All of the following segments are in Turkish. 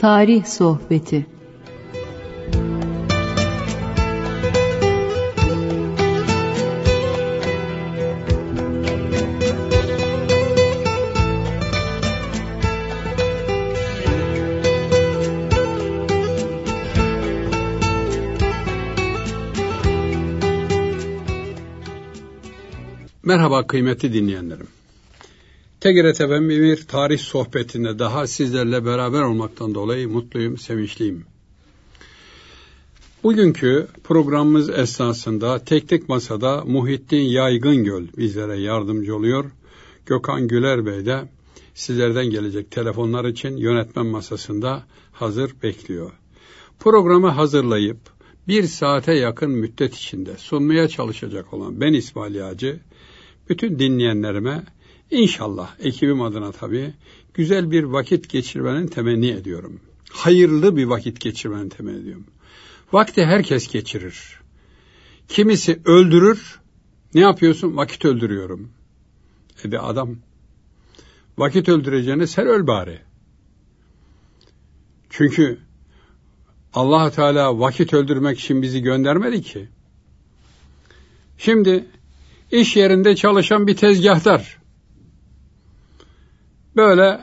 Tarih Sohbeti Merhaba kıymetli dinleyenlerim. TGRT FM bir tarih sohbetinde daha sizlerle beraber olmaktan dolayı mutluyum, sevinçliyim. Bugünkü programımız esnasında tek tek masada Muhittin Yaygıngöl bizlere yardımcı oluyor. Gökhan Güler Bey de sizlerden gelecek telefonlar için yönetmen masasında hazır bekliyor. Programı hazırlayıp bir saate yakın müddet içinde sunmaya çalışacak olan ben İsmail Yağcı, bütün dinleyenlerime inşallah ekibim adına tabii güzel bir vakit geçirmenin temenni ediyorum. Hayırlı bir vakit geçirmenin temenni ediyorum. Vakti herkes geçirir. Kimisi öldürür. Ne yapıyorsun? Vakit öldürüyorum. E bir adam. Vakit öldüreceğine sen öl bari. Çünkü allah Teala vakit öldürmek için bizi göndermedi ki. Şimdi iş yerinde çalışan bir tezgahtar. Böyle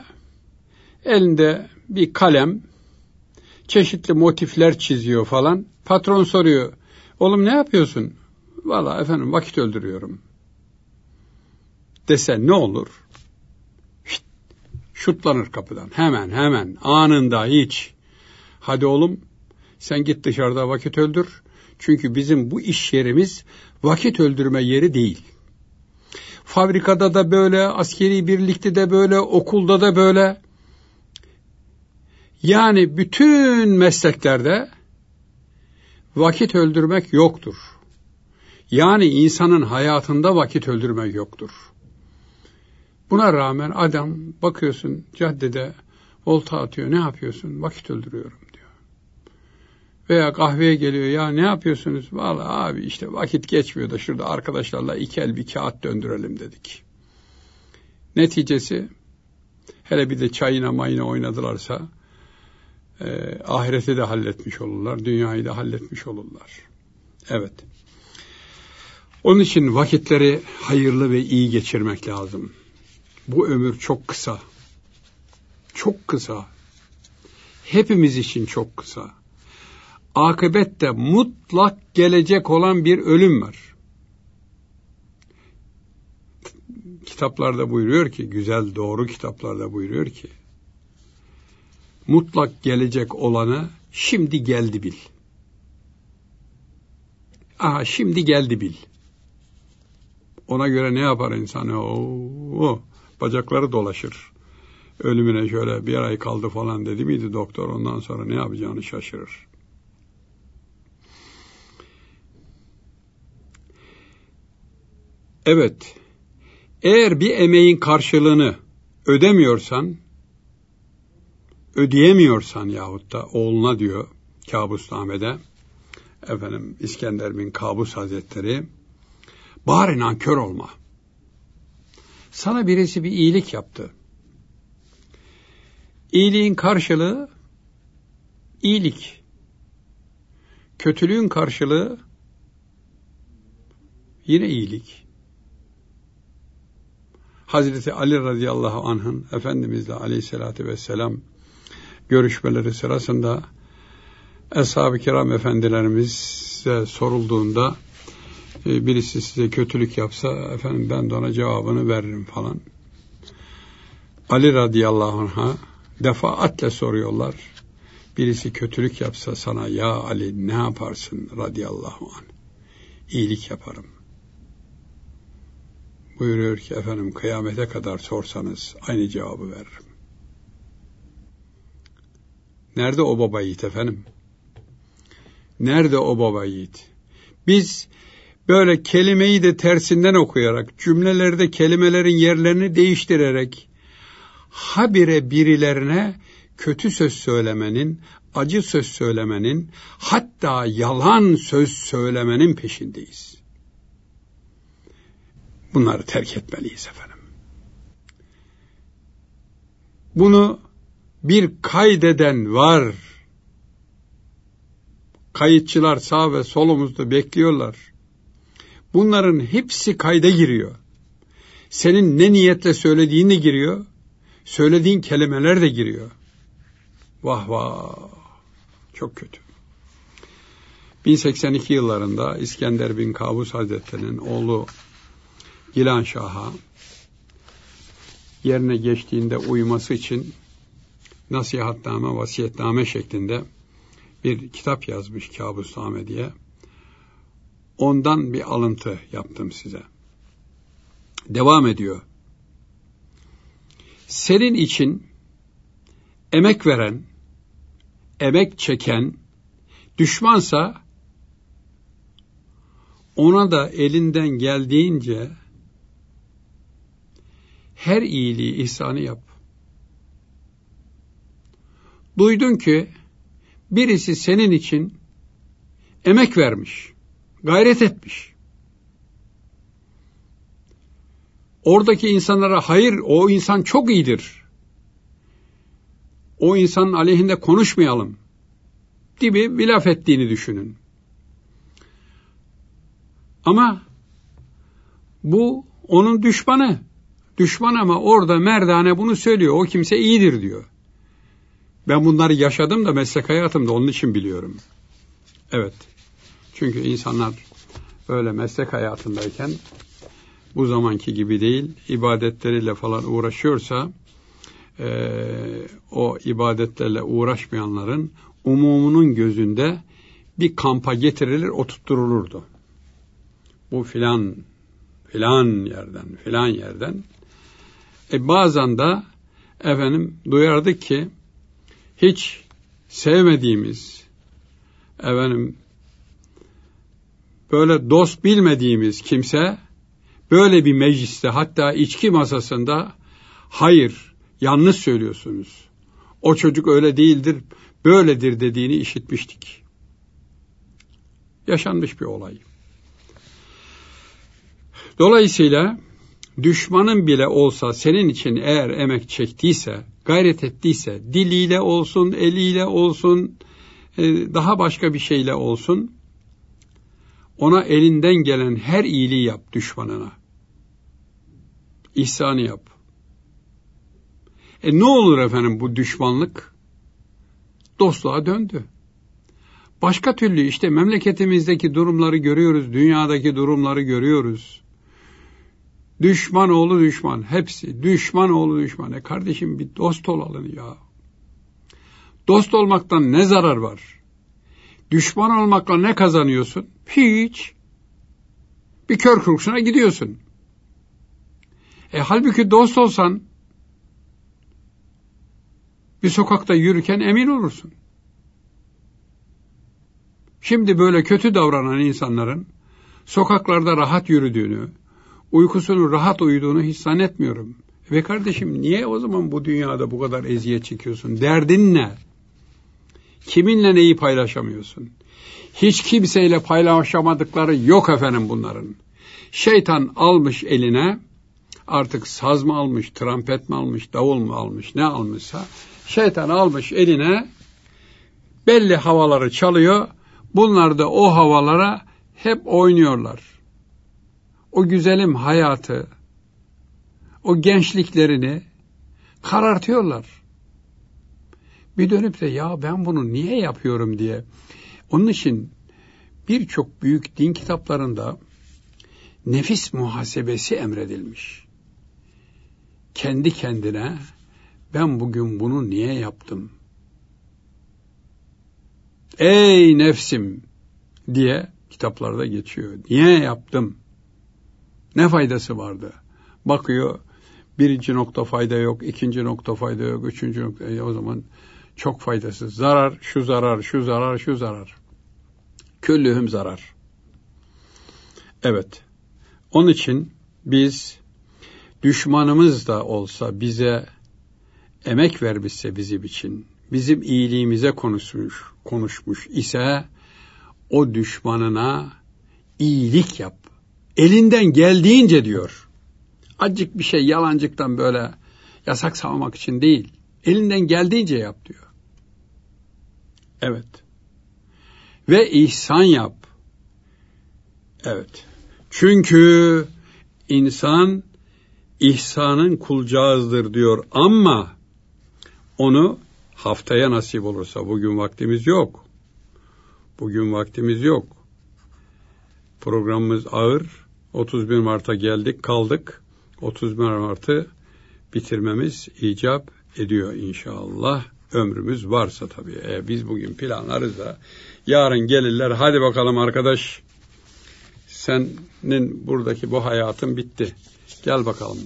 elinde bir kalem, çeşitli motifler çiziyor falan. Patron soruyor, oğlum ne yapıyorsun? Valla efendim vakit öldürüyorum. Dese ne olur? Şşt, şutlanır kapıdan. Hemen hemen anında hiç. Hadi oğlum sen git dışarıda vakit öldür. Çünkü bizim bu iş yerimiz vakit öldürme yeri değil. Fabrikada da böyle, askeri birlikte de böyle, okulda da böyle. Yani bütün mesleklerde vakit öldürmek yoktur. Yani insanın hayatında vakit öldürmek yoktur. Buna rağmen adam bakıyorsun caddede volta atıyor. Ne yapıyorsun? Vakit öldürüyorum. Veya kahveye geliyor ya ne yapıyorsunuz? Vallahi abi işte vakit geçmiyor da şurada arkadaşlarla iki el bir kağıt döndürelim dedik. Neticesi hele bir de çayına mayına oynadılarsa e, ahireti de halletmiş olurlar, dünyayı da halletmiş olurlar. Evet. Onun için vakitleri hayırlı ve iyi geçirmek lazım. Bu ömür çok kısa. Çok kısa. Hepimiz için çok kısa akıbette mutlak gelecek olan bir ölüm var. Kitaplarda buyuruyor ki, güzel doğru kitaplarda buyuruyor ki, mutlak gelecek olanı şimdi geldi bil. Aha şimdi geldi bil. Ona göre ne yapar insan? Oo, bacakları dolaşır. Ölümüne şöyle bir ay kaldı falan dedi miydi doktor ondan sonra ne yapacağını şaşırır. Evet, eğer bir emeğin karşılığını ödemiyorsan, ödeyemiyorsan yahut da oğluna diyor Kabusname'de, efendim İskender bin Kabus Hazretleri, bari nankör olma. Sana birisi bir iyilik yaptı. İyiliğin karşılığı iyilik. Kötülüğün karşılığı yine iyilik. Hazreti Ali radıyallahu anh'ın Efendimizle aleyhissalatü vesselam görüşmeleri sırasında Eshab-ı Kiram efendilerimize sorulduğunda e, birisi size kötülük yapsa efendim ben de ona cevabını veririm falan. Ali radıyallahu anh'a defaatle soruyorlar. Birisi kötülük yapsa sana ya Ali ne yaparsın radıyallahu anh. İyilik yaparım buyuruyor ki efendim kıyamete kadar sorsanız aynı cevabı veririm. Nerede o baba yiğit efendim? Nerede o baba yiğit? Biz böyle kelimeyi de tersinden okuyarak, cümlelerde kelimelerin yerlerini değiştirerek, habire birilerine kötü söz söylemenin, acı söz söylemenin, hatta yalan söz söylemenin peşindeyiz. Bunları terk etmeliyiz efendim. Bunu bir kaydeden var. Kayıtçılar sağ ve solumuzda bekliyorlar. Bunların hepsi kayda giriyor. Senin ne niyetle söylediğin de giriyor. Söylediğin kelimeler de giriyor. Vah vah. Çok kötü. 1082 yıllarında İskender bin Kabus Hazretleri'nin oğlu Gilan Şah'a yerine geçtiğinde uyuması için nasihatname, vasiyetname şeklinde bir kitap yazmış Kabusname diye. Ondan bir alıntı yaptım size. Devam ediyor. Senin için emek veren, emek çeken, düşmansa ona da elinden geldiğince her iyiliği, ihsanı yap. Duydun ki birisi senin için emek vermiş, gayret etmiş. Oradaki insanlara hayır o insan çok iyidir. O insanın aleyhinde konuşmayalım gibi bir laf ettiğini düşünün. Ama bu onun düşmanı. Düşman ama orada merdane bunu söylüyor. O kimse iyidir diyor. Ben bunları yaşadım da meslek hayatımda onun için biliyorum. Evet. Çünkü insanlar öyle meslek hayatındayken bu zamanki gibi değil, ibadetleriyle falan uğraşıyorsa e, o ibadetlerle uğraşmayanların umumunun gözünde bir kampa getirilir, oturtturulurdu. Bu filan filan yerden, filan yerden. E bazen de efendim duyardık ki hiç sevmediğimiz efendim böyle dost bilmediğimiz kimse böyle bir mecliste hatta içki masasında hayır yanlış söylüyorsunuz. O çocuk öyle değildir, böyledir dediğini işitmiştik. Yaşanmış bir olay. Dolayısıyla düşmanın bile olsa senin için eğer emek çektiyse, gayret ettiyse, diliyle olsun, eliyle olsun, e, daha başka bir şeyle olsun, ona elinden gelen her iyiliği yap düşmanına. İhsanı yap. E ne olur efendim bu düşmanlık? Dostluğa döndü. Başka türlü işte memleketimizdeki durumları görüyoruz, dünyadaki durumları görüyoruz. Düşman oğlu düşman. Hepsi düşman oğlu düşman. E kardeşim bir dost olalım ya. Dost olmaktan ne zarar var? Düşman olmakla ne kazanıyorsun? Hiç. Bir kör kurşuna gidiyorsun. E halbuki dost olsan bir sokakta yürürken emin olursun. Şimdi böyle kötü davranan insanların sokaklarda rahat yürüdüğünü, uykusunu rahat uyuduğunu hiç zannetmiyorum. Ve kardeşim niye o zaman bu dünyada bu kadar eziyet çekiyorsun? Derdin ne? Kiminle neyi paylaşamıyorsun? Hiç kimseyle paylaşamadıkları yok efendim bunların. Şeytan almış eline artık saz mı almış, trompet mi almış, davul mu almış, ne almışsa şeytan almış eline belli havaları çalıyor. Bunlar da o havalara hep oynuyorlar o güzelim hayatı, o gençliklerini karartıyorlar. Bir dönüp de ya ben bunu niye yapıyorum diye. Onun için birçok büyük din kitaplarında nefis muhasebesi emredilmiş. Kendi kendine ben bugün bunu niye yaptım? Ey nefsim diye kitaplarda geçiyor. Niye yaptım? Ne faydası vardı? Bakıyor birinci nokta fayda yok, ikinci nokta fayda yok, üçüncü nokta e, o zaman çok faydasız. Zarar, şu zarar, şu zarar, şu zarar. Küllühüm zarar. Evet. Onun için biz düşmanımız da olsa bize emek vermişse bizim için, bizim iyiliğimize konuşmuş, konuşmuş ise o düşmanına iyilik yap elinden geldiğince diyor. Acık bir şey yalancıktan böyle yasak savmak için değil. Elinden geldiğince yap diyor. Evet. Ve ihsan yap. Evet. Çünkü insan ihsanın kulcağızdır diyor ama onu haftaya nasip olursa bugün vaktimiz yok. Bugün vaktimiz yok. Programımız ağır. 31 Mart'a geldik kaldık. 31 Mart'ı bitirmemiz icap ediyor inşallah. Ömrümüz varsa tabii. E, biz bugün planlarız da yarın gelirler hadi bakalım arkadaş senin buradaki bu hayatın bitti. Gel bakalım.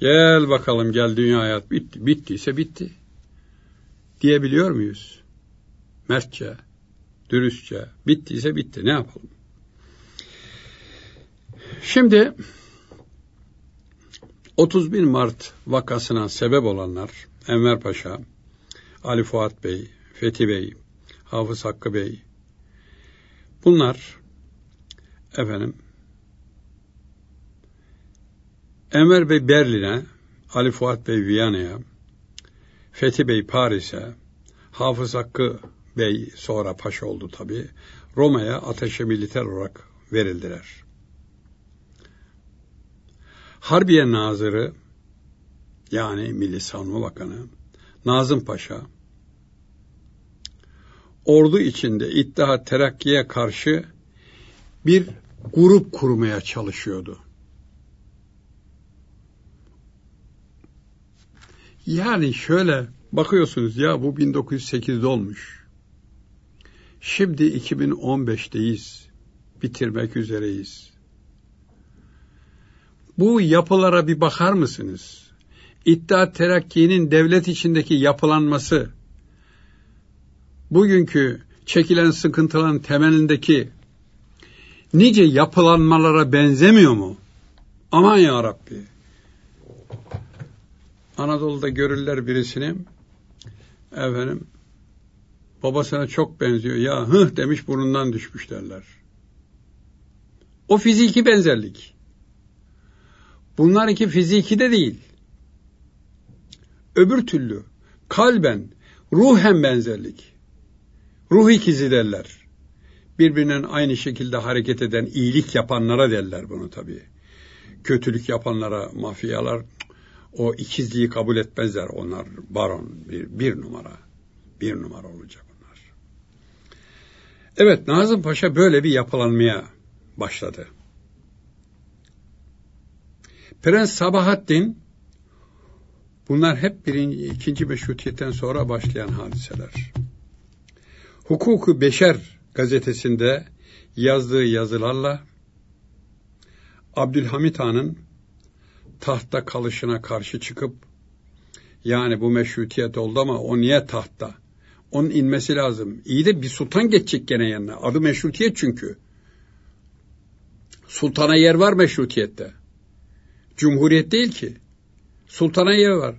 Gel bakalım gel dünya hayat bitti. Bittiyse bitti. Diyebiliyor muyuz? Mertçe, dürüstçe, bittiyse bitti. Ne yapalım? Şimdi 31 Mart vakasına sebep olanlar Enver Paşa, Ali Fuat Bey, Fethi Bey, Hafız Hakkı Bey bunlar efendim Enver Bey Berlin'e, Ali Fuat Bey Viyana'ya, Fethi Bey Paris'e, Hafız Hakkı Bey sonra paşa oldu tabi, Roma'ya ateşe militer olarak verildiler. Harbiye Nazırı yani Milli Savunma Bakanı Nazım Paşa ordu içinde İttihat Terakki'ye karşı bir grup kurmaya çalışıyordu. Yani şöyle bakıyorsunuz ya bu 1908'de olmuş. Şimdi 2015'teyiz. Bitirmek üzereyiz. Bu yapılara bir bakar mısınız? İttihat Terakki'nin devlet içindeki yapılanması, bugünkü çekilen sıkıntıların temelindeki nice yapılanmalara benzemiyor mu? Aman ya Rabbi. Anadolu'da görürler birisini efendim babasına çok benziyor. Ya hıh demiş burnundan düşmüş derler. O fiziki benzerlik. Bunlar iki fiziki de değil. Öbür türlü kalben, ruhen benzerlik. Ruh ikizi derler. Birbirinden aynı şekilde hareket eden iyilik yapanlara derler bunu tabii. Kötülük yapanlara mafyalar o ikizliği kabul etmezler. Onlar baron, bir, bir numara. Bir numara olacak onlar. Evet, Nazım Paşa böyle bir yapılanmaya başladı. Prens Sabahattin, bunlar hep birinci, ikinci meşrutiyetten sonra başlayan hadiseler. Hukuku Beşer gazetesinde yazdığı yazılarla Abdülhamit Han'ın tahta kalışına karşı çıkıp yani bu meşrutiyet oldu ama o niye tahta? Onun inmesi lazım. İyi de bir sultan geçecek gene yanına. Adı meşrutiyet çünkü. Sultana yer var meşrutiyette. Cumhuriyet değil ki. Sultana yer var.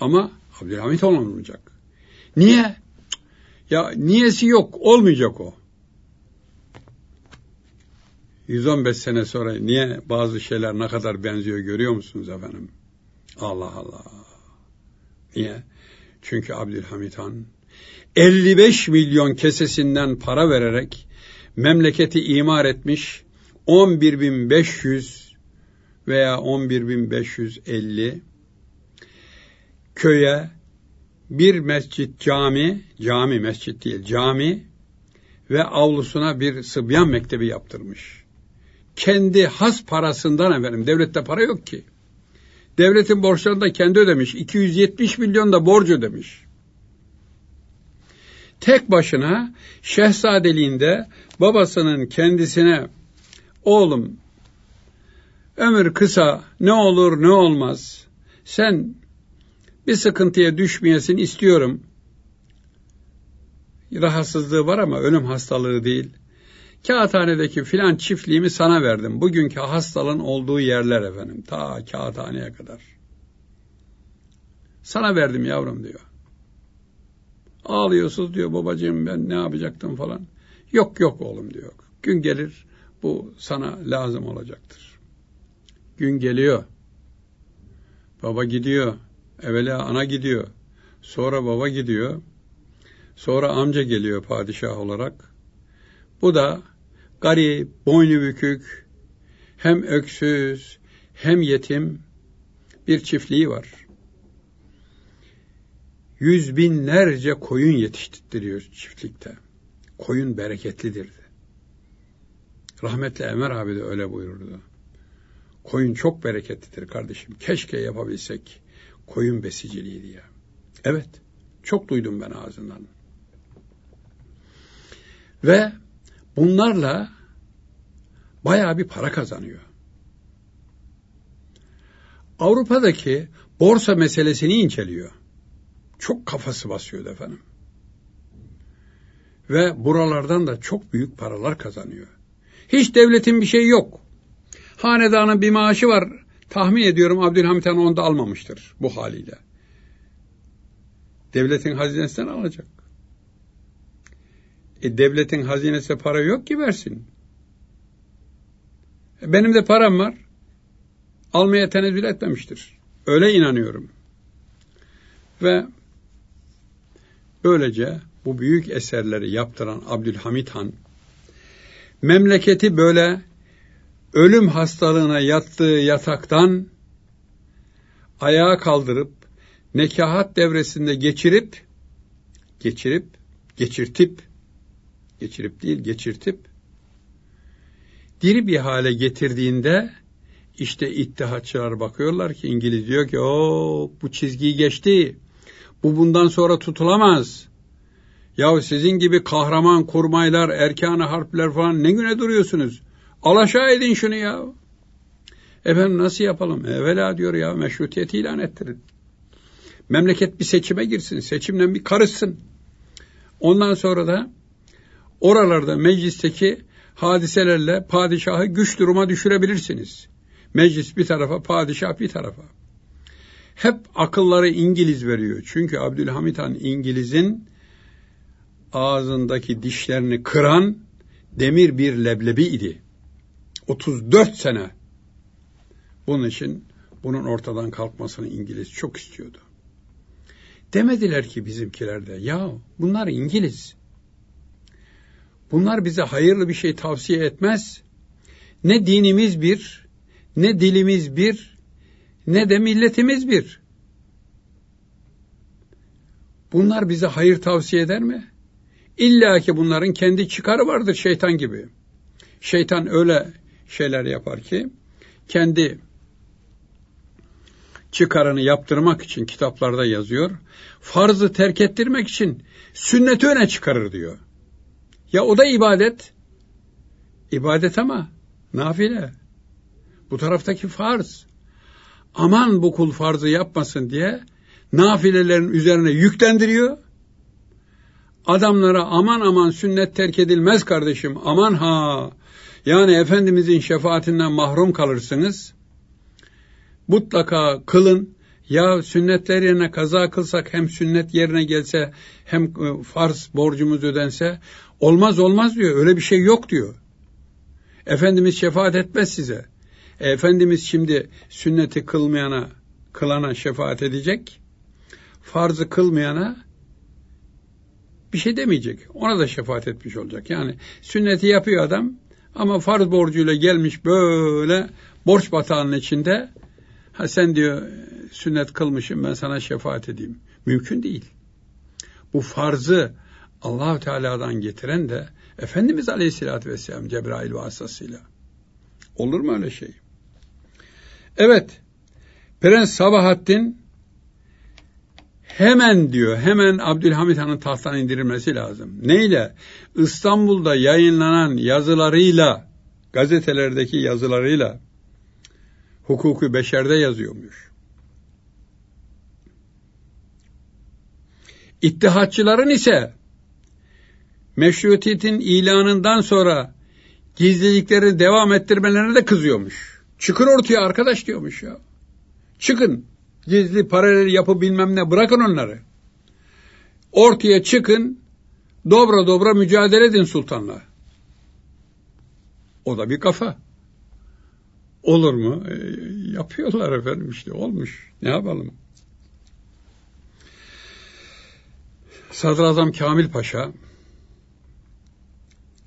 Ama Abdülhamit olmayacak. Niye? Ya niyesi yok. Olmayacak o. 115 sene sonra niye bazı şeyler ne kadar benziyor görüyor musunuz efendim? Allah Allah. Niye? Çünkü Abdülhamit Han 55 milyon kesesinden para vererek memleketi imar etmiş 11.500 veya 11.550 köye bir mescit cami, cami mescit değil cami ve avlusuna bir sıbyan mektebi yaptırmış kendi has parasından efendim. Devlette para yok ki. Devletin borçlarını da kendi ödemiş. 270 milyon da borç ödemiş. Tek başına şehzadeliğinde babasının kendisine oğlum ömür kısa ne olur ne olmaz sen bir sıkıntıya düşmeyesin istiyorum. Rahatsızlığı var ama ölüm hastalığı değil. Kağıthanedeki filan çiftliğimi sana verdim. Bugünkü hastalığın olduğu yerler efendim. Ta kağıthaneye kadar. Sana verdim yavrum diyor. Ağlıyorsunuz diyor babacığım ben ne yapacaktım falan. Yok yok oğlum diyor. Gün gelir bu sana lazım olacaktır. Gün geliyor. Baba gidiyor. Evvela ana gidiyor. Sonra baba gidiyor. Sonra amca geliyor padişah olarak. Bu da garip, boynu bükük, hem öksüz, hem yetim bir çiftliği var. Yüz binlerce koyun yetiştiriyor çiftlikte. Koyun bereketlidir. Rahmetli Ömer abi de öyle buyurdu. Koyun çok bereketlidir kardeşim. Keşke yapabilsek koyun besiciliği diye. Evet, çok duydum ben ağzından. Ve bunlarla bayağı bir para kazanıyor. Avrupa'daki borsa meselesini inceliyor. Çok kafası basıyordu efendim. Ve buralardan da çok büyük paralar kazanıyor. Hiç devletin bir şeyi yok. Hanedanın bir maaşı var. Tahmin ediyorum Abdülhamit Han onu da almamıştır bu haliyle. Devletin hazinesinden alacak. E devletin hazinesi para yok ki versin. E, benim de param var. Almaya tenezzül etmemiştir. Öyle inanıyorum. Ve böylece bu büyük eserleri yaptıran Abdülhamit Han memleketi böyle ölüm hastalığına yattığı yataktan ayağa kaldırıp nekahat devresinde geçirip geçirip geçirtip geçirip değil geçirtip diri bir hale getirdiğinde işte ittihatçılar bakıyorlar ki İngiliz diyor ki o bu çizgiyi geçti. Bu bundan sonra tutulamaz. Ya sizin gibi kahraman kurmaylar, erkanı harpler falan ne güne duruyorsunuz? Alaşağı edin şunu ya. Efendim nasıl yapalım? Evvela diyor ya meşrutiyeti ilan ettirin. Memleket bir seçime girsin, seçimden bir karışsın. Ondan sonra da oralarda meclisteki hadiselerle padişahı güç duruma düşürebilirsiniz. Meclis bir tarafa, padişah bir tarafa. Hep akılları İngiliz veriyor. Çünkü Abdülhamit Han İngiliz'in ağzındaki dişlerini kıran demir bir leblebi idi. 34 sene. Bunun için bunun ortadan kalkmasını İngiliz çok istiyordu. Demediler ki bizimkilerde ya bunlar İngiliz. Bunlar bize hayırlı bir şey tavsiye etmez. Ne dinimiz bir, ne dilimiz bir, ne de milletimiz bir. Bunlar bize hayır tavsiye eder mi? İlla ki bunların kendi çıkarı vardır şeytan gibi. Şeytan öyle şeyler yapar ki kendi çıkarını yaptırmak için kitaplarda yazıyor. Farzı terk ettirmek için sünneti öne çıkarır diyor. Ya o da ibadet. İbadet ama nafile. Bu taraftaki farz. Aman bu kul farzı yapmasın diye nafilelerin üzerine yüklendiriyor. Adamlara aman aman sünnet terk edilmez kardeşim aman ha. Yani Efendimizin şefaatinden mahrum kalırsınız. Mutlaka kılın. Ya sünnetler yerine kaza kılsak hem sünnet yerine gelse hem e, farz borcumuz ödense olmaz olmaz diyor. Öyle bir şey yok diyor. Efendimiz şefaat etmez size. E, Efendimiz şimdi sünneti kılmayana, kılana şefaat edecek. Farzı kılmayana bir şey demeyecek. Ona da şefaat etmiş olacak. Yani sünneti yapıyor adam ama farz borcuyla gelmiş böyle borç batağının içinde ha sen diyor sünnet kılmışım ben sana şefaat edeyim. Mümkün değil. Bu farzı allah Teala'dan getiren de Efendimiz Aleyhisselatü Vesselam Cebrail vasıtasıyla. Olur mu öyle şey? Evet, Prens Sabahattin hemen diyor, hemen Abdülhamit Han'ın tahttan indirilmesi lazım. Neyle? İstanbul'da yayınlanan yazılarıyla, gazetelerdeki yazılarıyla, hukuku beşerde yazıyormuş. İttihatçıların ise meşrutiyetin ilanından sonra gizlilikleri devam ettirmelerine de kızıyormuş. Çıkın ortaya arkadaş diyormuş ya. Çıkın. Gizli paralel yapı bilmem ne bırakın onları. Ortaya çıkın. Dobra dobra mücadele edin sultanla. O da bir kafa. Olur mu? E, yapıyorlar efendim işte olmuş. Ne yapalım? Sadrazam Kamil Paşa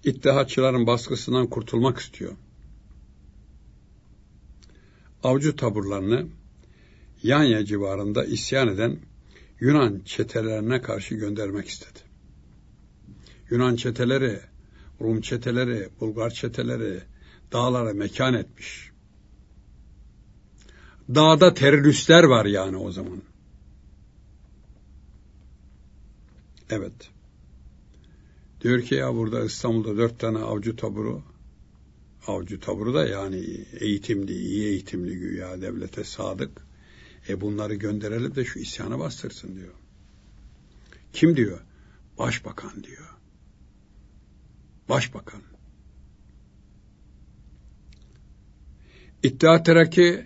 İttihatçıların baskısından kurtulmak istiyor. Avcı taburlarını Yanya civarında isyan eden Yunan çetelerine karşı göndermek istedi. Yunan çeteleri, Rum çeteleri, Bulgar çeteleri dağlara mekan etmiş. Dağda teröristler var yani o zaman. Evet. Diyor ki ya burada İstanbul'da dört tane avcı taburu, avcı taburu da yani eğitimli, iyi eğitimli güya devlete sadık. E bunları gönderelim de şu isyanı bastırsın diyor. Kim diyor? Başbakan diyor. Başbakan. İttihat Terakki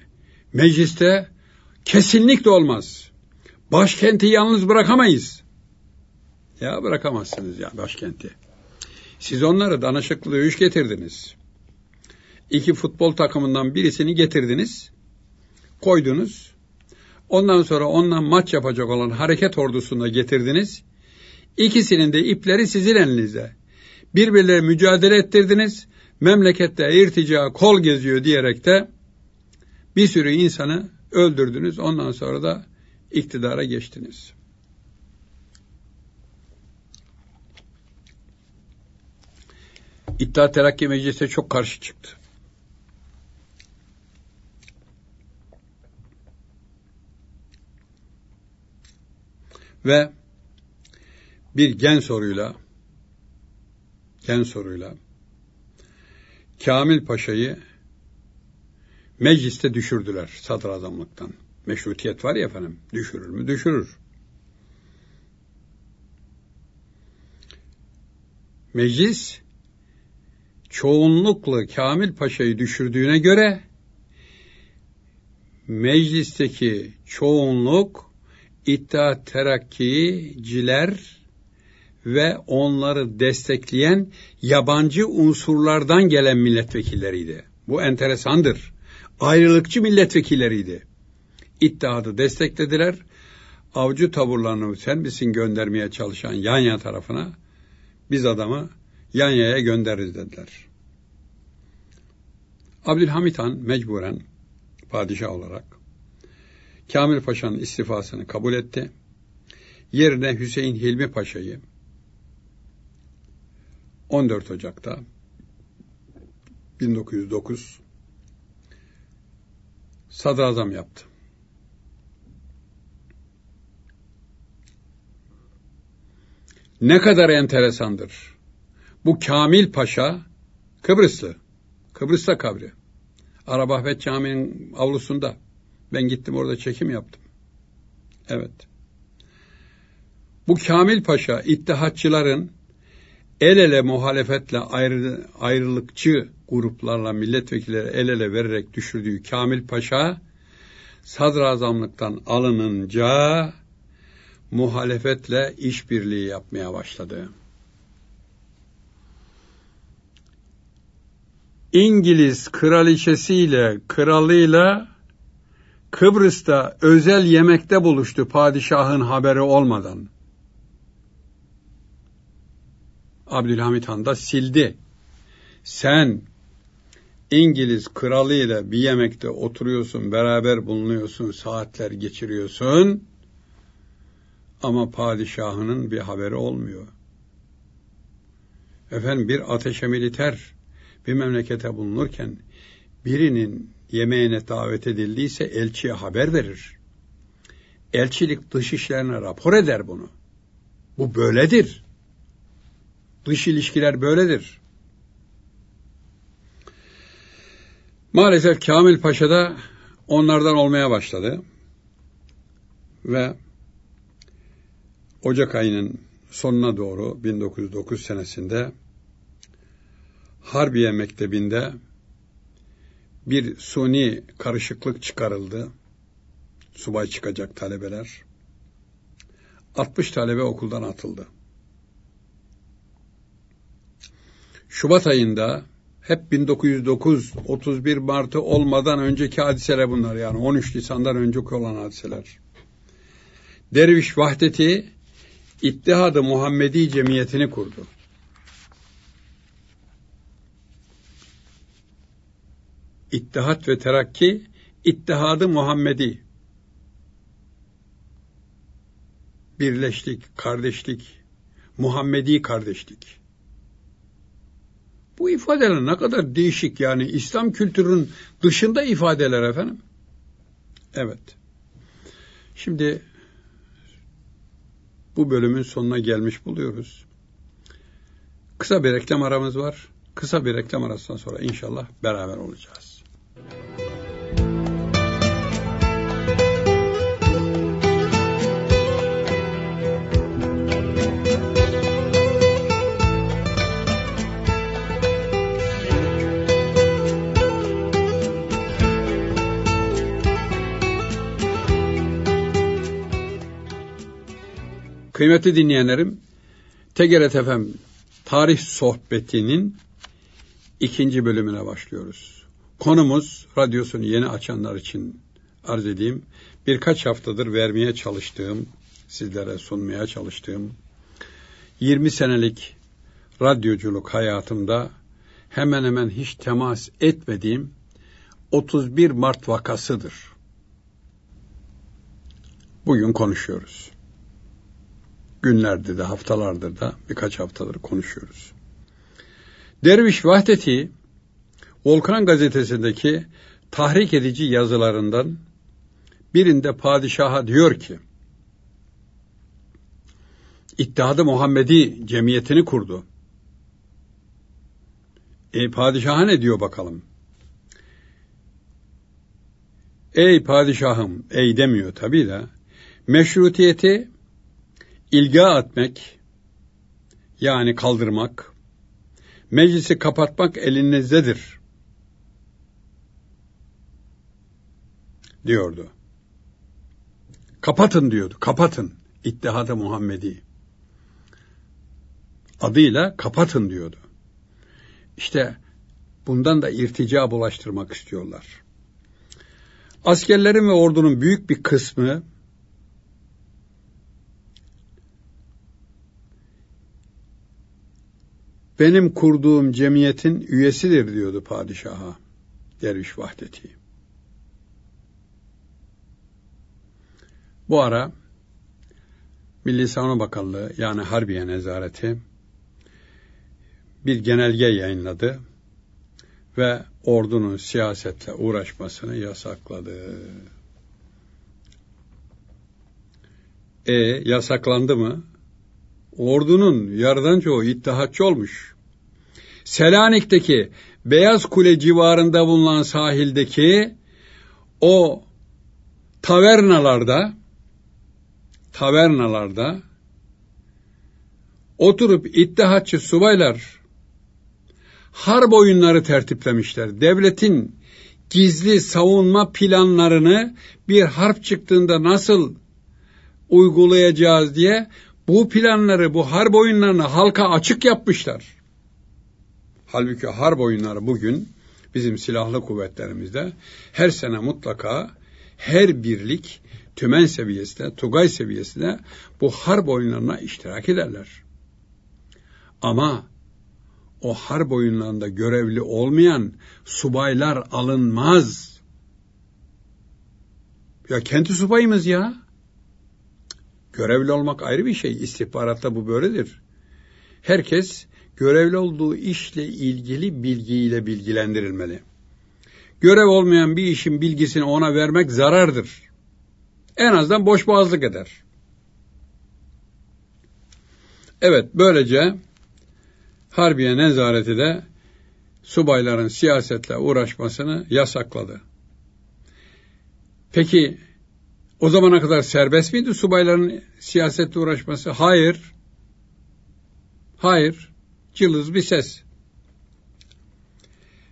mecliste kesinlikle olmaz. Başkenti yalnız bırakamayız. Ya bırakamazsınız ya başkenti. Siz onları danışıklı dövüş getirdiniz. İki futbol takımından birisini getirdiniz. Koydunuz. Ondan sonra ondan maç yapacak olan hareket ordusunda getirdiniz. İkisinin de ipleri sizin elinizde. Birbirleri mücadele ettirdiniz. Memlekette irtica kol geziyor diyerek de bir sürü insanı öldürdünüz. Ondan sonra da iktidara geçtiniz. İttihat Terakki Meclisi'ne çok karşı çıktı. Ve bir gen soruyla gen soruyla Kamil Paşa'yı mecliste düşürdüler sadrazamlıktan. Meşrutiyet var ya efendim, düşürür mü? Düşürür. Meclis çoğunlukla Kamil Paşa'yı düşürdüğüne göre meclisteki çoğunluk İttihat Terakkiciler ve onları destekleyen yabancı unsurlardan gelen milletvekilleriydi. Bu enteresandır. Ayrılıkçı milletvekilleriydi. İttihadı desteklediler. Avcı taburlarını sen misin göndermeye çalışan Yanya tarafına biz adamı Yanya'ya göndeririz dediler. Abdülhamit Han mecburen padişah olarak Kamil Paşa'nın istifasını kabul etti. Yerine Hüseyin Hilmi Paşa'yı 14 Ocak'ta 1909 sadrazam yaptı. Ne kadar enteresandır. Bu Kamil Paşa Kıbrıslı. Kıbrıs'ta kabri. Arabahvet Camii'nin avlusunda. Ben gittim orada çekim yaptım. Evet. Bu Kamil Paşa ittihatçıların el ele muhalefetle ayrı, ayrılıkçı gruplarla milletvekilleri el ele vererek düşürdüğü Kamil Paşa sadrazamlıktan alınınca muhalefetle işbirliği yapmaya başladı. İngiliz kraliçesiyle kralıyla Kıbrıs'ta özel yemekte buluştu padişahın haberi olmadan. Abdülhamit Han da sildi. Sen İngiliz kralıyla bir yemekte oturuyorsun, beraber bulunuyorsun, saatler geçiriyorsun ama padişahının bir haberi olmuyor. Efendim bir ateşe militer bir memlekete bulunurken birinin yemeğine davet edildiyse elçiye haber verir. Elçilik dış işlerine rapor eder bunu. Bu böyledir. Dış ilişkiler böyledir. Maalesef Kamil Paşa da onlardan olmaya başladı. Ve Ocak ayının sonuna doğru 1909 senesinde Harbiye Mektebi'nde bir suni karışıklık çıkarıldı. Subay çıkacak talebeler. 60 talebe okuldan atıldı. Şubat ayında hep 1909 31 Mart'ı olmadan önceki hadiseler bunlar yani 13 Nisan'dan önce olan hadiseler. Derviş Vahdeti İttihadı Muhammedi Cemiyeti'ni kurdu. İttihat ve Terakki, İttihadı Muhammedi. Birleşlik, kardeşlik, Muhammedi kardeşlik. Bu ifadeler ne kadar değişik yani İslam kültürünün dışında ifadeler efendim. Evet. Şimdi bu bölümün sonuna gelmiş buluyoruz. Kısa bir reklam aramız var. Kısa bir reklam arasından sonra inşallah beraber olacağız. Kıymetli dinleyenlerim, TGRT FM tarih sohbetinin ikinci bölümüne başlıyoruz. Konumuz, radyosunu yeni açanlar için arz edeyim, birkaç haftadır vermeye çalıştığım, sizlere sunmaya çalıştığım, 20 senelik radyoculuk hayatımda hemen hemen hiç temas etmediğim 31 Mart vakasıdır. Bugün konuşuyoruz günlerdir de haftalardır da birkaç haftadır konuşuyoruz. Derviş Vahdeti Volkan gazetesindeki tahrik edici yazılarından birinde padişaha diyor ki İttihadı Muhammedi cemiyetini kurdu. E padişaha ne diyor bakalım? Ey padişahım, ey demiyor tabi de, meşrutiyeti ilga etmek, yani kaldırmak, meclisi kapatmak elinizdedir, diyordu. Kapatın diyordu, kapatın İttihat-ı Muhammedi. Adıyla kapatın diyordu. İşte bundan da irtica bulaştırmak istiyorlar. Askerlerin ve ordunun büyük bir kısmı benim kurduğum cemiyetin üyesidir diyordu padişaha Derviş Vahdeti. Bu ara Milli Savunma Bakanlığı yani Harbiye Nezareti bir genelge yayınladı ve ordunun siyasetle uğraşmasını yasakladı. E yasaklandı mı? Ordunun yarıdan çoğu ittihatçı olmuş. Selanik'teki Beyaz Kule civarında bulunan sahildeki o tavernalarda tavernalarda oturup ittihatçı subaylar harp oyunları tertiplemişler. Devletin gizli savunma planlarını bir harp çıktığında nasıl uygulayacağız diye bu planları, bu harp oyunlarını halka açık yapmışlar. Halbuki harp oyunları bugün bizim silahlı kuvvetlerimizde her sene mutlaka her birlik tümen seviyesinde, tugay seviyesinde bu harp oyunlarına iştirak ederler. Ama o harp oyunlarında görevli olmayan subaylar alınmaz. Ya kendi subayımız ya. Görevli olmak ayrı bir şey. İstihbaratta bu böyledir. Herkes görevli olduğu işle ilgili bilgiyle bilgilendirilmeli. Görev olmayan bir işin bilgisini ona vermek zarardır. En azından boş boğazlık eder. Evet, böylece Harbiye Nezareti de subayların siyasetle uğraşmasını yasakladı. Peki o zamana kadar serbest miydi subayların siyasetle uğraşması? Hayır. Hayır. Cılız bir ses.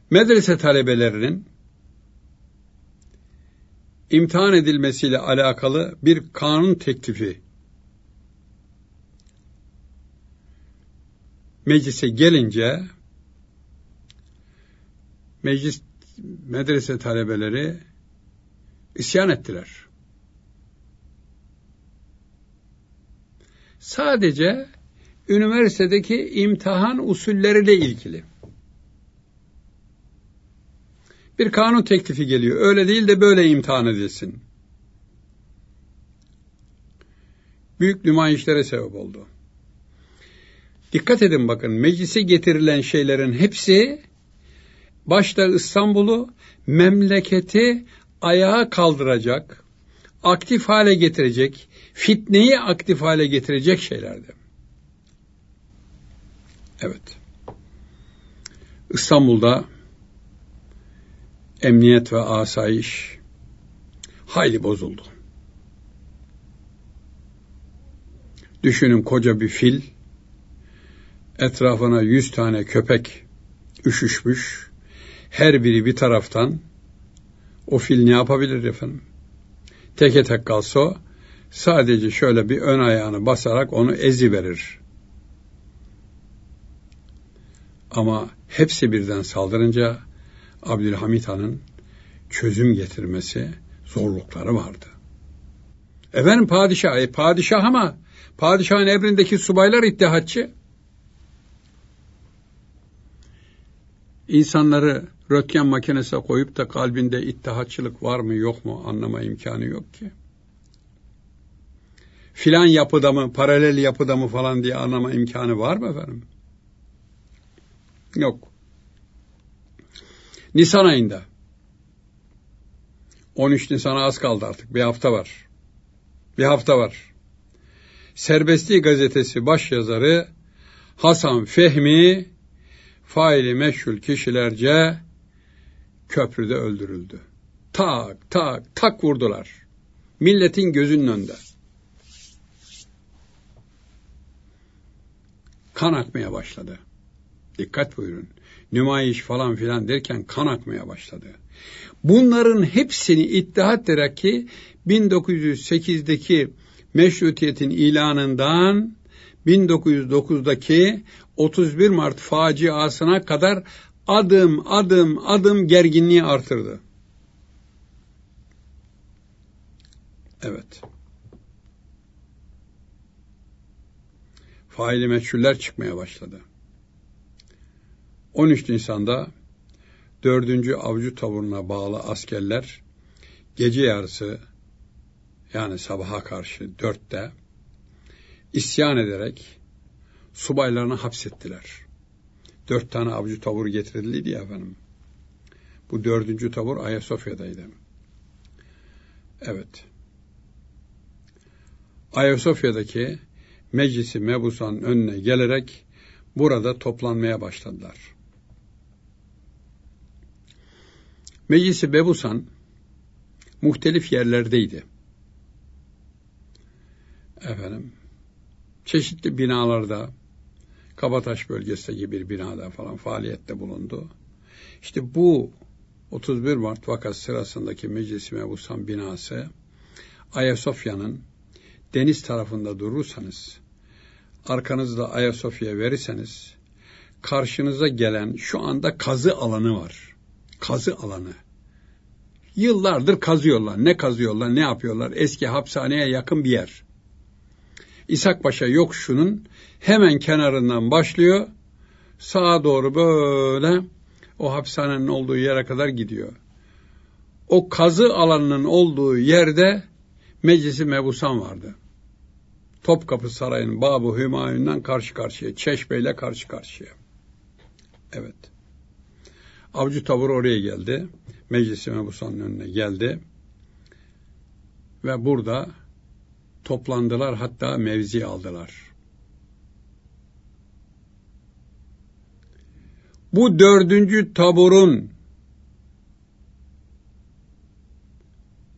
Medrese talebelerinin imtihan edilmesiyle alakalı bir kanun teklifi meclise gelince meclis medrese talebeleri isyan ettiler. Sadece üniversitedeki imtihan usulleriyle ilgili. Bir kanun teklifi geliyor. Öyle değil de böyle imtihan edilsin. Büyük nümayişlere sebep oldu. Dikkat edin bakın meclise getirilen şeylerin hepsi başta İstanbul'u memleketi ayağa kaldıracak, aktif hale getirecek, fitneyi aktif hale getirecek şeylerdi. Evet. İstanbul'da emniyet ve asayiş hayli bozuldu. Düşünün koca bir fil, etrafına yüz tane köpek üşüşmüş, her biri bir taraftan, o fil ne yapabilir efendim? Teke tek kalsa sadece şöyle bir ön ayağını basarak onu ezi verir. Ama hepsi birden saldırınca Abdülhamit Han'ın çözüm getirmesi zorlukları vardı. Efendim padişah, e, padişah ama padişahın emrindeki subaylar ittihatçı. İnsanları röntgen makinesine koyup da kalbinde ittihatçılık var mı yok mu anlama imkanı yok ki. Filan yapıda mı, paralel yapıda mı falan diye anlama imkanı var mı efendim? Yok. Nisan ayında. 13 Nisan'a az kaldı artık. Bir hafta var. Bir hafta var. Serbestliği gazetesi baş yazarı Hasan Fehmi faili meşhur kişilerce köprüde öldürüldü. Tak tak tak vurdular. Milletin gözünün önünde. Kan akmaya başladı. Dikkat buyurun. Nümayiş falan filan derken kan akmaya başladı. Bunların hepsini İttihat Terakki 1908'deki meşrutiyetin ilanından 1909'daki 31 Mart faciasına kadar adım adım adım gerginliği artırdı. Evet. Faili meçhuller çıkmaya başladı. 13 Nisan'da 4. Avcı Taburu'na bağlı askerler gece yarısı yani sabaha karşı dörtte isyan ederek subaylarını hapsettiler. Dört tane avcı tabur getirildi ya efendim. Bu dördüncü tabur Ayasofya'daydı. Evet. Ayasofya'daki meclisi mebusan önüne gelerek burada toplanmaya başladılar. Meclisi Bebusan muhtelif yerlerdeydi. Efendim, çeşitli binalarda, Kabataş bölgesindeki bir binada falan faaliyette bulundu. İşte bu 31 Mart vakası sırasındaki Meclis-i Mebusan binası Ayasofya'nın deniz tarafında durursanız, arkanızda Ayasofya verirseniz, karşınıza gelen şu anda kazı alanı var. Kazı alanı. Yıllardır kazıyorlar. Ne kazıyorlar, ne yapıyorlar? Eski hapishaneye yakın bir yer. İshak Paşa yokuşunun hemen kenarından başlıyor. Sağa doğru böyle o hapishanenin olduğu yere kadar gidiyor. O kazı alanının olduğu yerde meclisi mebusan vardı. Topkapı Sarayı'nın Babu Hümayun'dan karşı karşıya, Çeşme karşı karşıya. Evet. Avcı tabur oraya geldi. Meclisi mebusanın önüne geldi. Ve burada toplandılar hatta mevzi aldılar. Bu dördüncü taburun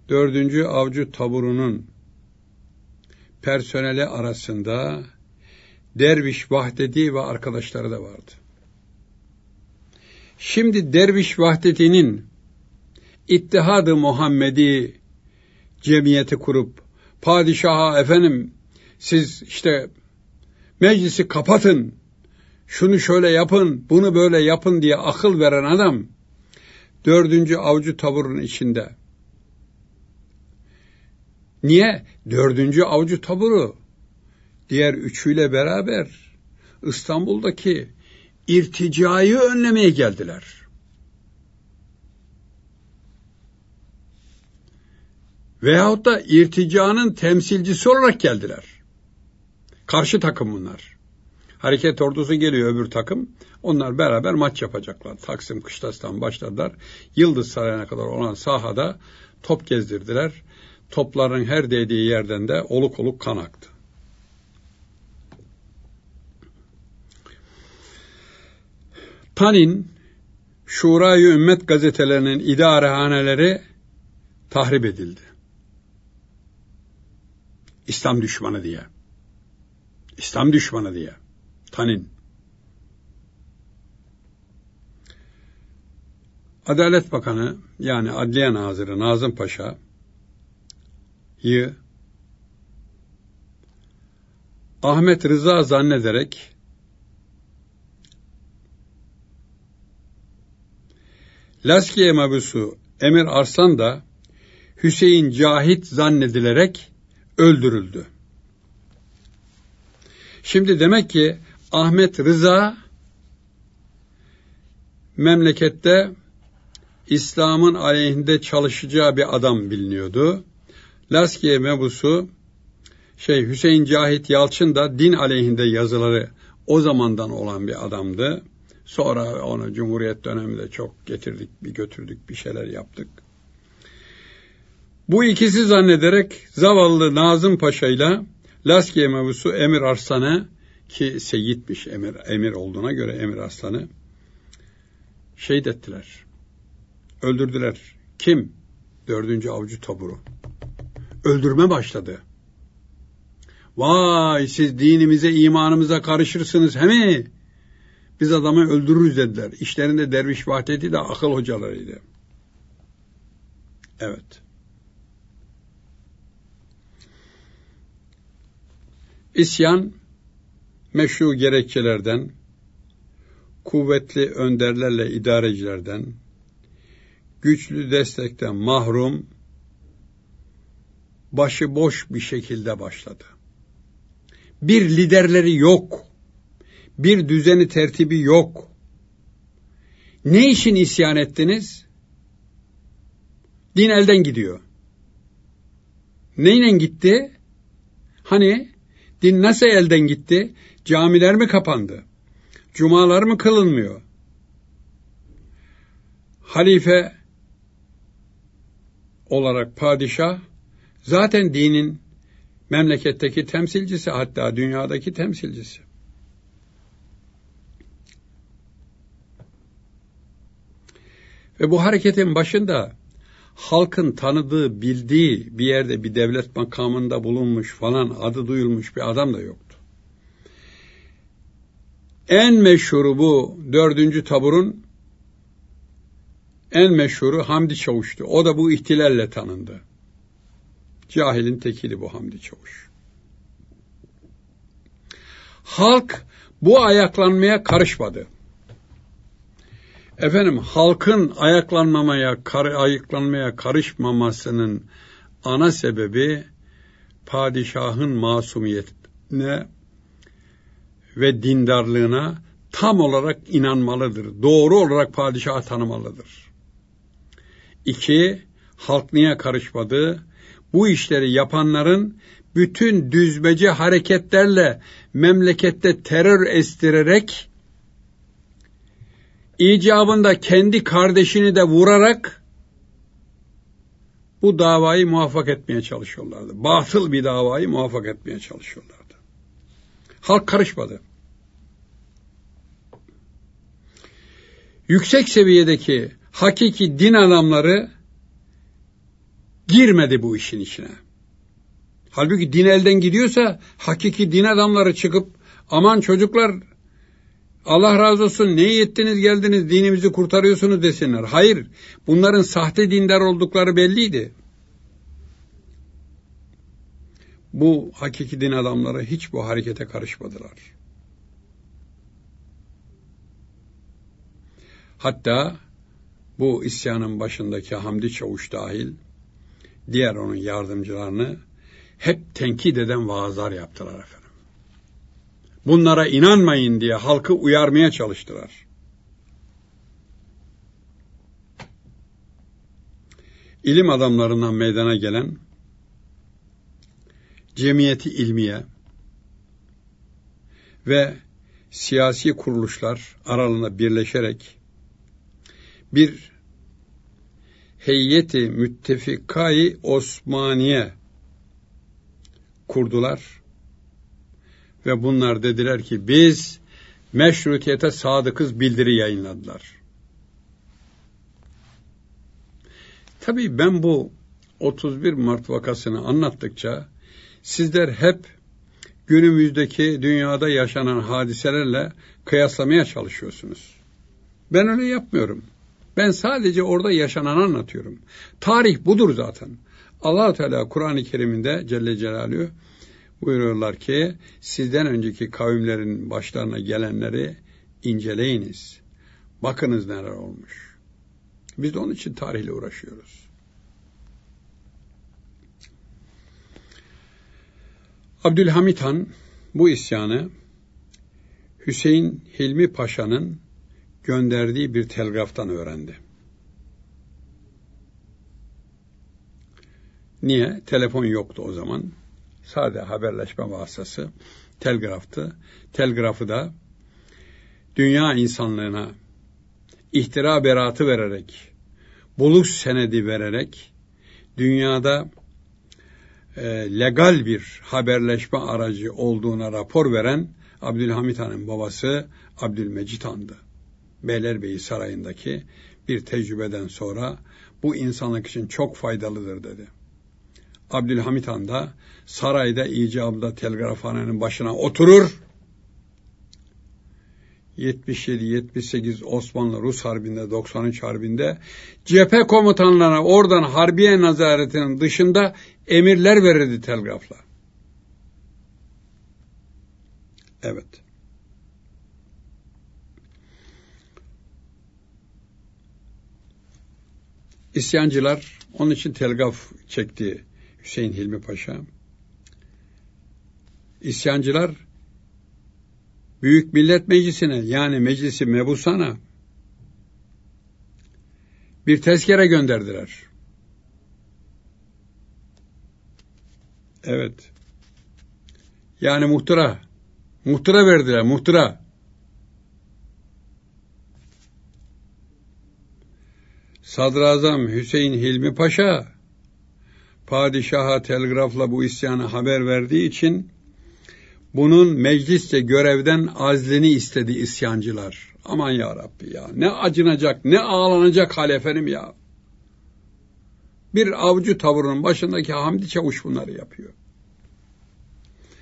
dördüncü avcı taburunun personeli arasında Derviş Vahdeti ve arkadaşları da vardı. Şimdi Derviş Vahdeti'nin İttihadı Muhammedi cemiyeti kurup padişaha efendim siz işte meclisi kapatın, şunu şöyle yapın, bunu böyle yapın diye akıl veren adam dördüncü avcı taburun içinde. Niye? Dördüncü avcı taburu diğer üçüyle beraber İstanbul'daki irticayı önlemeye geldiler. Veyahut da irticanın temsilcisi olarak geldiler. Karşı takım bunlar. Hareket ordusu geliyor öbür takım. Onlar beraber maç yapacaklar. Taksim Kışlas'tan başladılar. Yıldız Sarayı'na kadar olan sahada top gezdirdiler. Topların her değdiği yerden de oluk oluk kan aktı. Tanin, Şurayı Ümmet gazetelerinin idarehaneleri tahrip edildi. İslam düşmanı diye. İslam düşmanı diye. Tanin. Adalet Bakanı yani Adliye Nazırı Nazım Paşa'yı Ahmet Rıza zannederek Laskiye mabusu Emir Arslan da Hüseyin Cahit zannedilerek öldürüldü. Şimdi demek ki Ahmet Rıza memlekette İslam'ın aleyhinde çalışacağı bir adam biliniyordu. Laskiye mebusu şey Hüseyin Cahit Yalçın da din aleyhinde yazıları o zamandan olan bir adamdı. Sonra onu Cumhuriyet döneminde çok getirdik, bir götürdük, bir şeyler yaptık. Bu ikisi zannederek zavallı Nazım Paşa ile Laskiye mebusu Emir Arslan'ı ki seyitmiş emir, emir olduğuna göre Emir Arslan'ı şehit ettiler. Öldürdüler. Kim? Dördüncü avcı taburu. Öldürme başladı. Vay siz dinimize, imanımıza karışırsınız he mi? Biz adamı öldürürüz dediler. İşlerinde derviş vahdeti de akıl hocalarıydı. Evet. İsyan meşru gerekçelerden, kuvvetli önderlerle idarecilerden, güçlü destekten mahrum, başıboş bir şekilde başladı. Bir liderleri yok. Bir düzeni tertibi yok. Ne için isyan ettiniz? Din elden gidiyor. Neyle gitti? Hani din nasıl elden gitti? Camiler mi kapandı? Cumalar mı kılınmıyor? Halife olarak padişah zaten dinin memleketteki temsilcisi hatta dünyadaki temsilcisi. Ve bu hareketin başında halkın tanıdığı, bildiği bir yerde bir devlet makamında bulunmuş falan adı duyulmuş bir adam da yoktu. En meşhuru bu dördüncü taburun en meşhuru Hamdi Çavuş'tu. O da bu ihtilalle tanındı. Cahilin tekili bu Hamdi Çavuş. Halk bu ayaklanmaya karışmadı. Efendim halkın ayaklanmamaya, kar, ayıklanmaya karışmamasının ana sebebi padişahın masumiyetine ve dindarlığına tam olarak inanmalıdır. Doğru olarak padişahı tanımalıdır. İki, halk niye karışmadı? Bu işleri yapanların bütün düzmece hareketlerle memlekette terör estirerek icabında kendi kardeşini de vurarak bu davayı muvaffak etmeye çalışıyorlardı. Batıl bir davayı muvaffak etmeye çalışıyorlardı. Halk karışmadı. Yüksek seviyedeki hakiki din adamları girmedi bu işin içine. Halbuki din elden gidiyorsa hakiki din adamları çıkıp aman çocuklar Allah razı olsun ne ettiniz geldiniz dinimizi kurtarıyorsunuz desinler. Hayır bunların sahte dindar oldukları belliydi. Bu hakiki din adamları hiç bu harekete karışmadılar. Hatta bu isyanın başındaki Hamdi Çavuş dahil diğer onun yardımcılarını hep tenkit eden vaazlar yaptılar efendim. Bunlara inanmayın diye halkı uyarmaya çalıştılar. İlim adamlarından meydana gelen cemiyeti ilmiye ve siyasi kuruluşlar aralarında birleşerek bir heyeti müttefikayı Osmaniye kurdular ve bunlar dediler ki biz meşrutiyete sadıkız bildiri yayınladılar. Tabii ben bu 31 Mart vakasını anlattıkça sizler hep günümüzdeki dünyada yaşanan hadiselerle kıyaslamaya çalışıyorsunuz. Ben öyle yapmıyorum. Ben sadece orada yaşananı anlatıyorum. Tarih budur zaten. allah Teala Kur'an-ı Kerim'inde Celle Celaluhu buyuruyorlar ki sizden önceki kavimlerin başlarına gelenleri inceleyiniz. Bakınız neler olmuş. Biz de onun için tarihle uğraşıyoruz. Abdülhamit Han bu isyanı Hüseyin Hilmi Paşa'nın gönderdiği bir telgraftan öğrendi. Niye? Telefon yoktu o zaman. Sade haberleşme vasıtası telgraftı. Telgrafı da dünya insanlığına ihtira beratı vererek, buluş senedi vererek dünyada e, legal bir haberleşme aracı olduğuna rapor veren Abdülhamit Han'ın babası Abdülmecit Han'dı. Beylerbeyi Sarayı'ndaki bir tecrübeden sonra bu insanlık için çok faydalıdır dedi. Abdülhamit Han da sarayda icabında telgrafhanenin başına oturur. 77-78 Osmanlı Rus Harbi'nde 93 Harbi'nde cephe komutanlarına oradan Harbiye nazaretinin dışında emirler verirdi telgrafla. Evet. İsyancılar onun için telgraf çekti Hüseyin Hilmi Paşa. İsyancılar Büyük Millet Meclisi'ne yani Meclisi Mebusan'a bir tezkere gönderdiler. Evet. Yani muhtıra. Muhtıra verdiler, muhtıra. Sadrazam Hüseyin Hilmi Paşa padişaha telgrafla bu isyanı haber verdiği için bunun mecliste görevden azlini istedi isyancılar. Aman ya Rabbi ya ne acınacak ne ağlanacak hal efendim ya. Bir avcı tavırının başındaki Hamdi Çavuş bunları yapıyor.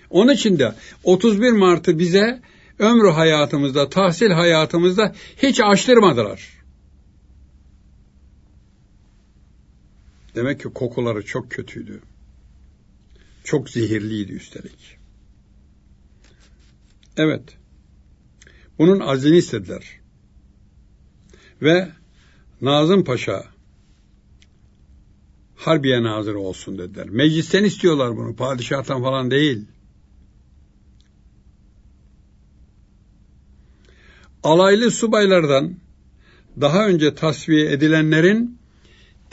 Onun için de 31 Mart'ı bize ömrü hayatımızda, tahsil hayatımızda hiç açtırmadılar. Demek ki kokuları çok kötüydü. Çok zehirliydi üstelik. Evet. Bunun azini istediler. Ve Nazım Paşa Harbiye Nazırı olsun dediler. Meclisten istiyorlar bunu. Padişahtan falan değil. Alaylı subaylardan daha önce tasfiye edilenlerin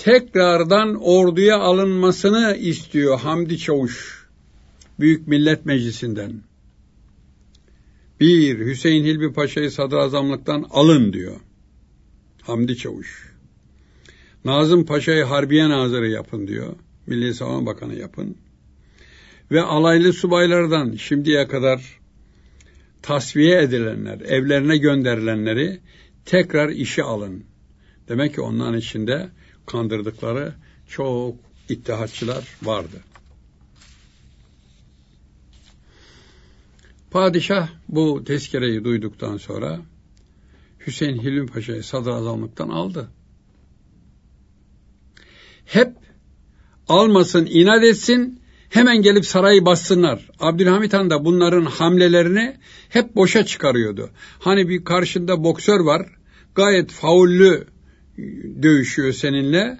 tekrardan orduya alınmasını istiyor Hamdi Çavuş Büyük Millet Meclisi'nden. Bir, Hüseyin Hilmi Paşa'yı sadrazamlıktan alın diyor. Hamdi Çavuş. Nazım Paşa'yı Harbiye Nazırı yapın diyor. Milli Savunma Bakanı yapın. Ve alaylı subaylardan şimdiye kadar tasfiye edilenler, evlerine gönderilenleri tekrar işe alın. Demek ki onların içinde kandırdıkları çok ittihatçılar vardı. Padişah bu tezkereyi duyduktan sonra Hüseyin Hilmi Paşa'yı sadrazamlıktan aldı. Hep almasın, inat etsin, hemen gelip sarayı bassınlar. Abdülhamit Han da bunların hamlelerini hep boşa çıkarıyordu. Hani bir karşında boksör var, gayet faullü dövüşüyor seninle.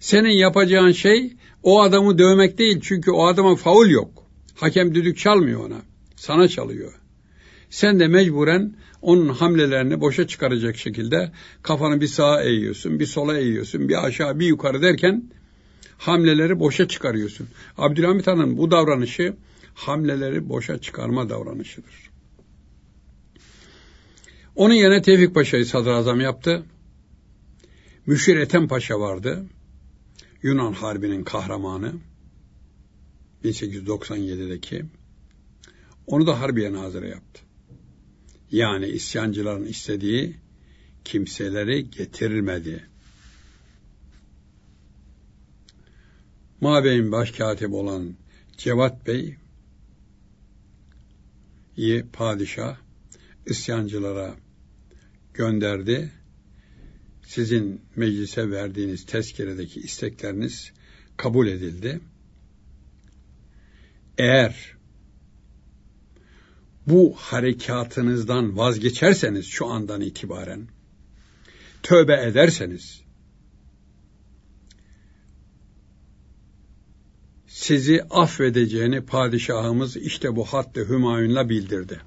Senin yapacağın şey o adamı dövmek değil çünkü o adama faul yok. Hakem düdük çalmıyor ona. Sana çalıyor. Sen de mecburen onun hamlelerini boşa çıkaracak şekilde kafanı bir sağa eğiyorsun, bir sola eğiyorsun, bir aşağı, bir yukarı derken hamleleri boşa çıkarıyorsun. Abdülhamit Han'ın bu davranışı hamleleri boşa çıkarma davranışıdır. Onun yerine Tevfik Paşa'yı sadrazam yaptı. Müşir Ethem Paşa vardı. Yunan Harbi'nin kahramanı. 1897'deki. Onu da Harbiye Nazırı yaptı. Yani isyancıların istediği kimseleri getirilmedi. Mabey'in başkatip olan Cevat Bey, iyi padişah isyancılara gönderdi. Sizin meclise verdiğiniz tezkeredeki istekleriniz kabul edildi. Eğer bu harekatınızdan vazgeçerseniz şu andan itibaren, tövbe ederseniz, sizi affedeceğini padişahımız işte bu hattı Hümayun'la bildirdi.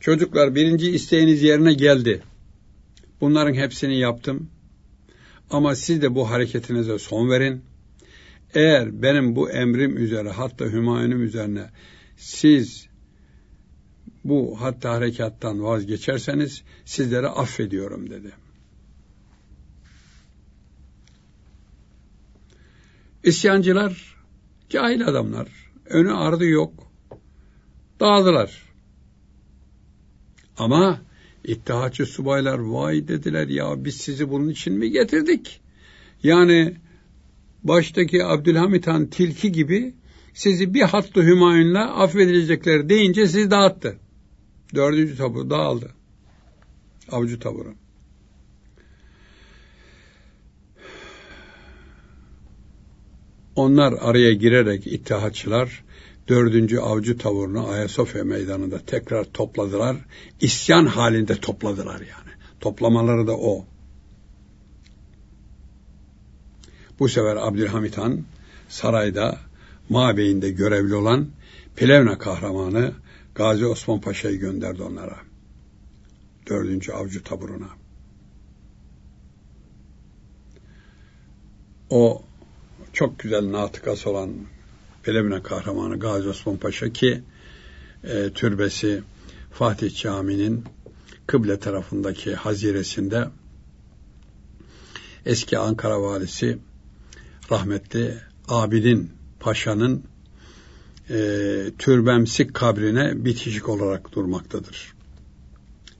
Çocuklar birinci isteğiniz yerine geldi. Bunların hepsini yaptım. Ama siz de bu hareketinize son verin. Eğer benim bu emrim üzere hatta Hümayun'um üzerine siz bu hatta harekattan vazgeçerseniz sizlere affediyorum dedi. İsyancılar cahil adamlar. Önü ardı yok. Dağıldılar. Ama İttihatçı subaylar vay dediler ya biz sizi bunun için mi getirdik? Yani baştaki Abdülhamit Han tilki gibi sizi bir hattı Hümayun'la affedilecekler deyince sizi dağıttı. Dördüncü tabur dağıldı. Avcı taburu. Onlar araya girerek ittihatçılar dördüncü avcı taburunu Ayasofya meydanında tekrar topladılar. İsyan halinde topladılar yani. Toplamaları da o. Bu sefer Abdülhamit Han sarayda mabeyinde görevli olan Plevne kahramanı Gazi Osman Paşa'yı gönderdi onlara. Dördüncü avcı taburuna. O çok güzel natıkası olan Plevne kahramanı Gazi Osman Paşa ki e, türbesi Fatih Camii'nin kıble tarafındaki haziresinde eski Ankara valisi rahmetli Abidin Paşa'nın e, türbemsik kabrine bitişik olarak durmaktadır.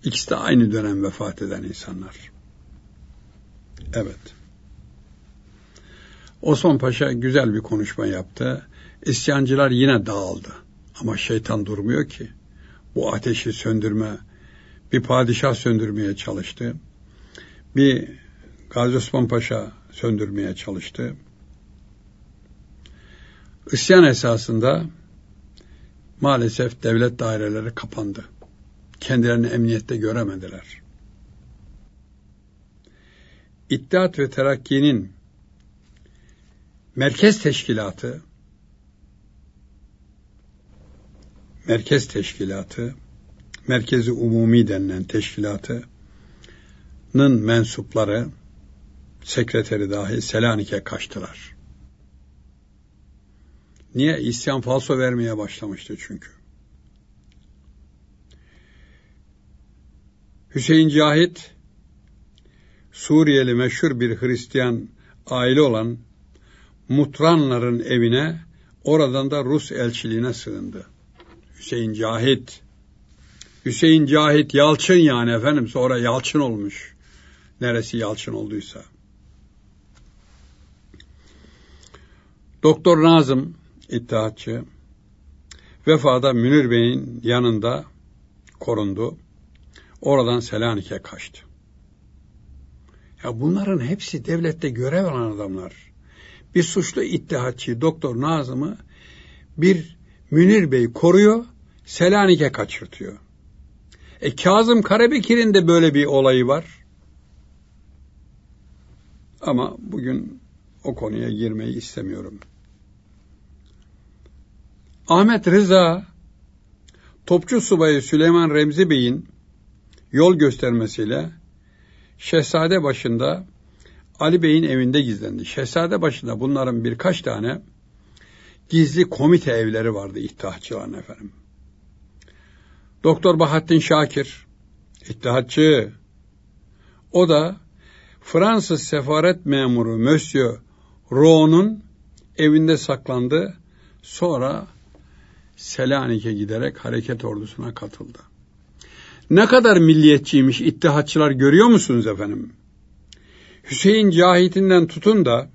İkisi de aynı dönem vefat eden insanlar. Evet. Osman Paşa güzel bir konuşma yaptı. İsyancılar yine dağıldı. Ama şeytan durmuyor ki. Bu ateşi söndürme, bir padişah söndürmeye çalıştı. Bir Gazi Osman Paşa söndürmeye çalıştı. İsyan esasında maalesef devlet daireleri kapandı. Kendilerini emniyette göremediler. İttihat ve Terakki'nin merkez teşkilatı merkez teşkilatı Merkezi Umumi denilen teşkilatının mensupları sekreteri dahi Selanik'e kaçtılar. Niye? İsyan falso vermeye başlamıştı çünkü. Hüseyin Cahit, Suriyeli meşhur bir Hristiyan aile olan Mutranların evine, oradan da Rus elçiliğine sığındı. Hüseyin Cahit, Hüseyin Cahit Yalçın yani efendim, sonra Yalçın olmuş. Neresi Yalçın olduysa. Doktor Nazım, İttihatçı, vefada Münir Bey'in yanında korundu. Oradan Selanik'e kaçtı. Ya bunların hepsi devlette görev alan adamlar. Bir suçlu ittihatçı Doktor Nazım'ı bir Münir Bey koruyor, Selanik'e kaçırtıyor. E Kazım Karabekir'in de böyle bir olayı var. Ama bugün o konuya girmeyi istemiyorum. Ahmet Rıza Topçu Subayı Süleyman Remzi Bey'in yol göstermesiyle Şehzade başında Ali Bey'in evinde gizlendi. Şehzade başında bunların birkaç tane gizli komite evleri vardı İttihatçıların efendim. Doktor Bahattin Şakir, İttihatçı, o da Fransız sefaret memuru Monsieur Roux'un evinde saklandı. Sonra Selanik'e giderek hareket ordusuna katıldı. Ne kadar milliyetçiymiş ittihatçılar görüyor musunuz efendim? Hüseyin Cahit'inden tutun da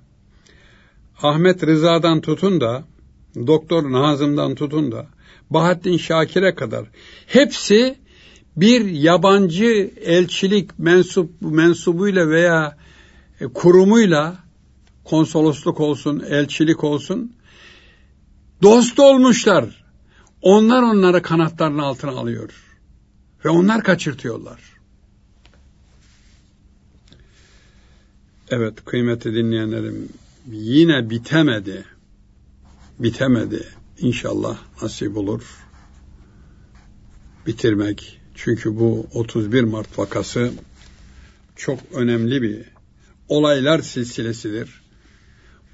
Ahmet Rıza'dan tutun da Doktor Nazım'dan tutun da Bahattin Şakir'e kadar hepsi bir yabancı elçilik mensup mensubuyla veya e, kurumuyla konsolosluk olsun, elçilik olsun dost olmuşlar. Onlar onları kanatlarının altına alıyor. Ve onlar kaçırtıyorlar. Evet kıymetli dinleyenlerim yine bitemedi. Bitemedi. İnşallah nasip olur. Bitirmek. Çünkü bu 31 Mart vakası çok önemli bir olaylar silsilesidir.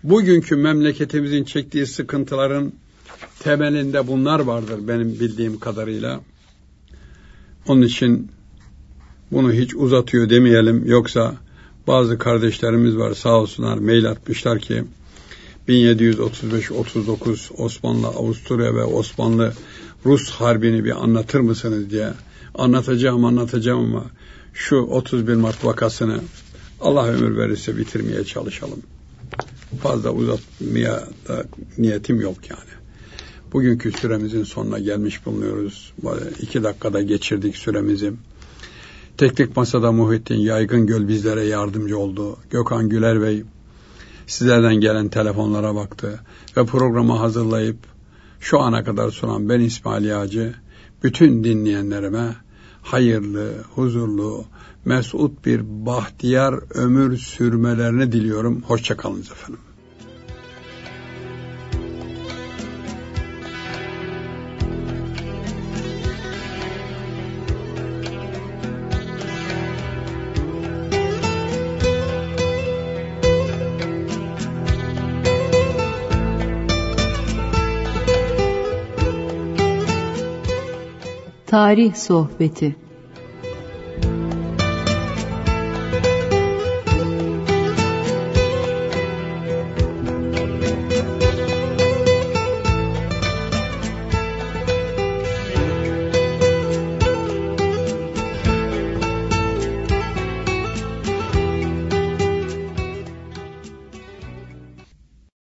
Bugünkü memleketimizin çektiği sıkıntıların temelinde bunlar vardır benim bildiğim kadarıyla. Onun için bunu hiç uzatıyor demeyelim. Yoksa bazı kardeşlerimiz var sağ olsunlar mail atmışlar ki 1735-39 Osmanlı Avusturya ve Osmanlı Rus harbini bir anlatır mısınız diye anlatacağım anlatacağım ama şu 31 Mart vakasını Allah ömür verirse bitirmeye çalışalım. Fazla uzatmaya da niyetim yok yani. Bugünkü süremizin sonuna gelmiş bulunuyoruz. İki dakikada geçirdik süremizi. Teknik Masada Muhittin Yaygın Göl bizlere yardımcı oldu. Gökhan Güler Bey sizlerden gelen telefonlara baktı ve programı hazırlayıp şu ana kadar sunan ben İsmail Yağcı bütün dinleyenlerime hayırlı, huzurlu, mesut bir bahtiyar ömür sürmelerini diliyorum. Hoşçakalınız efendim. Tarih Sohbeti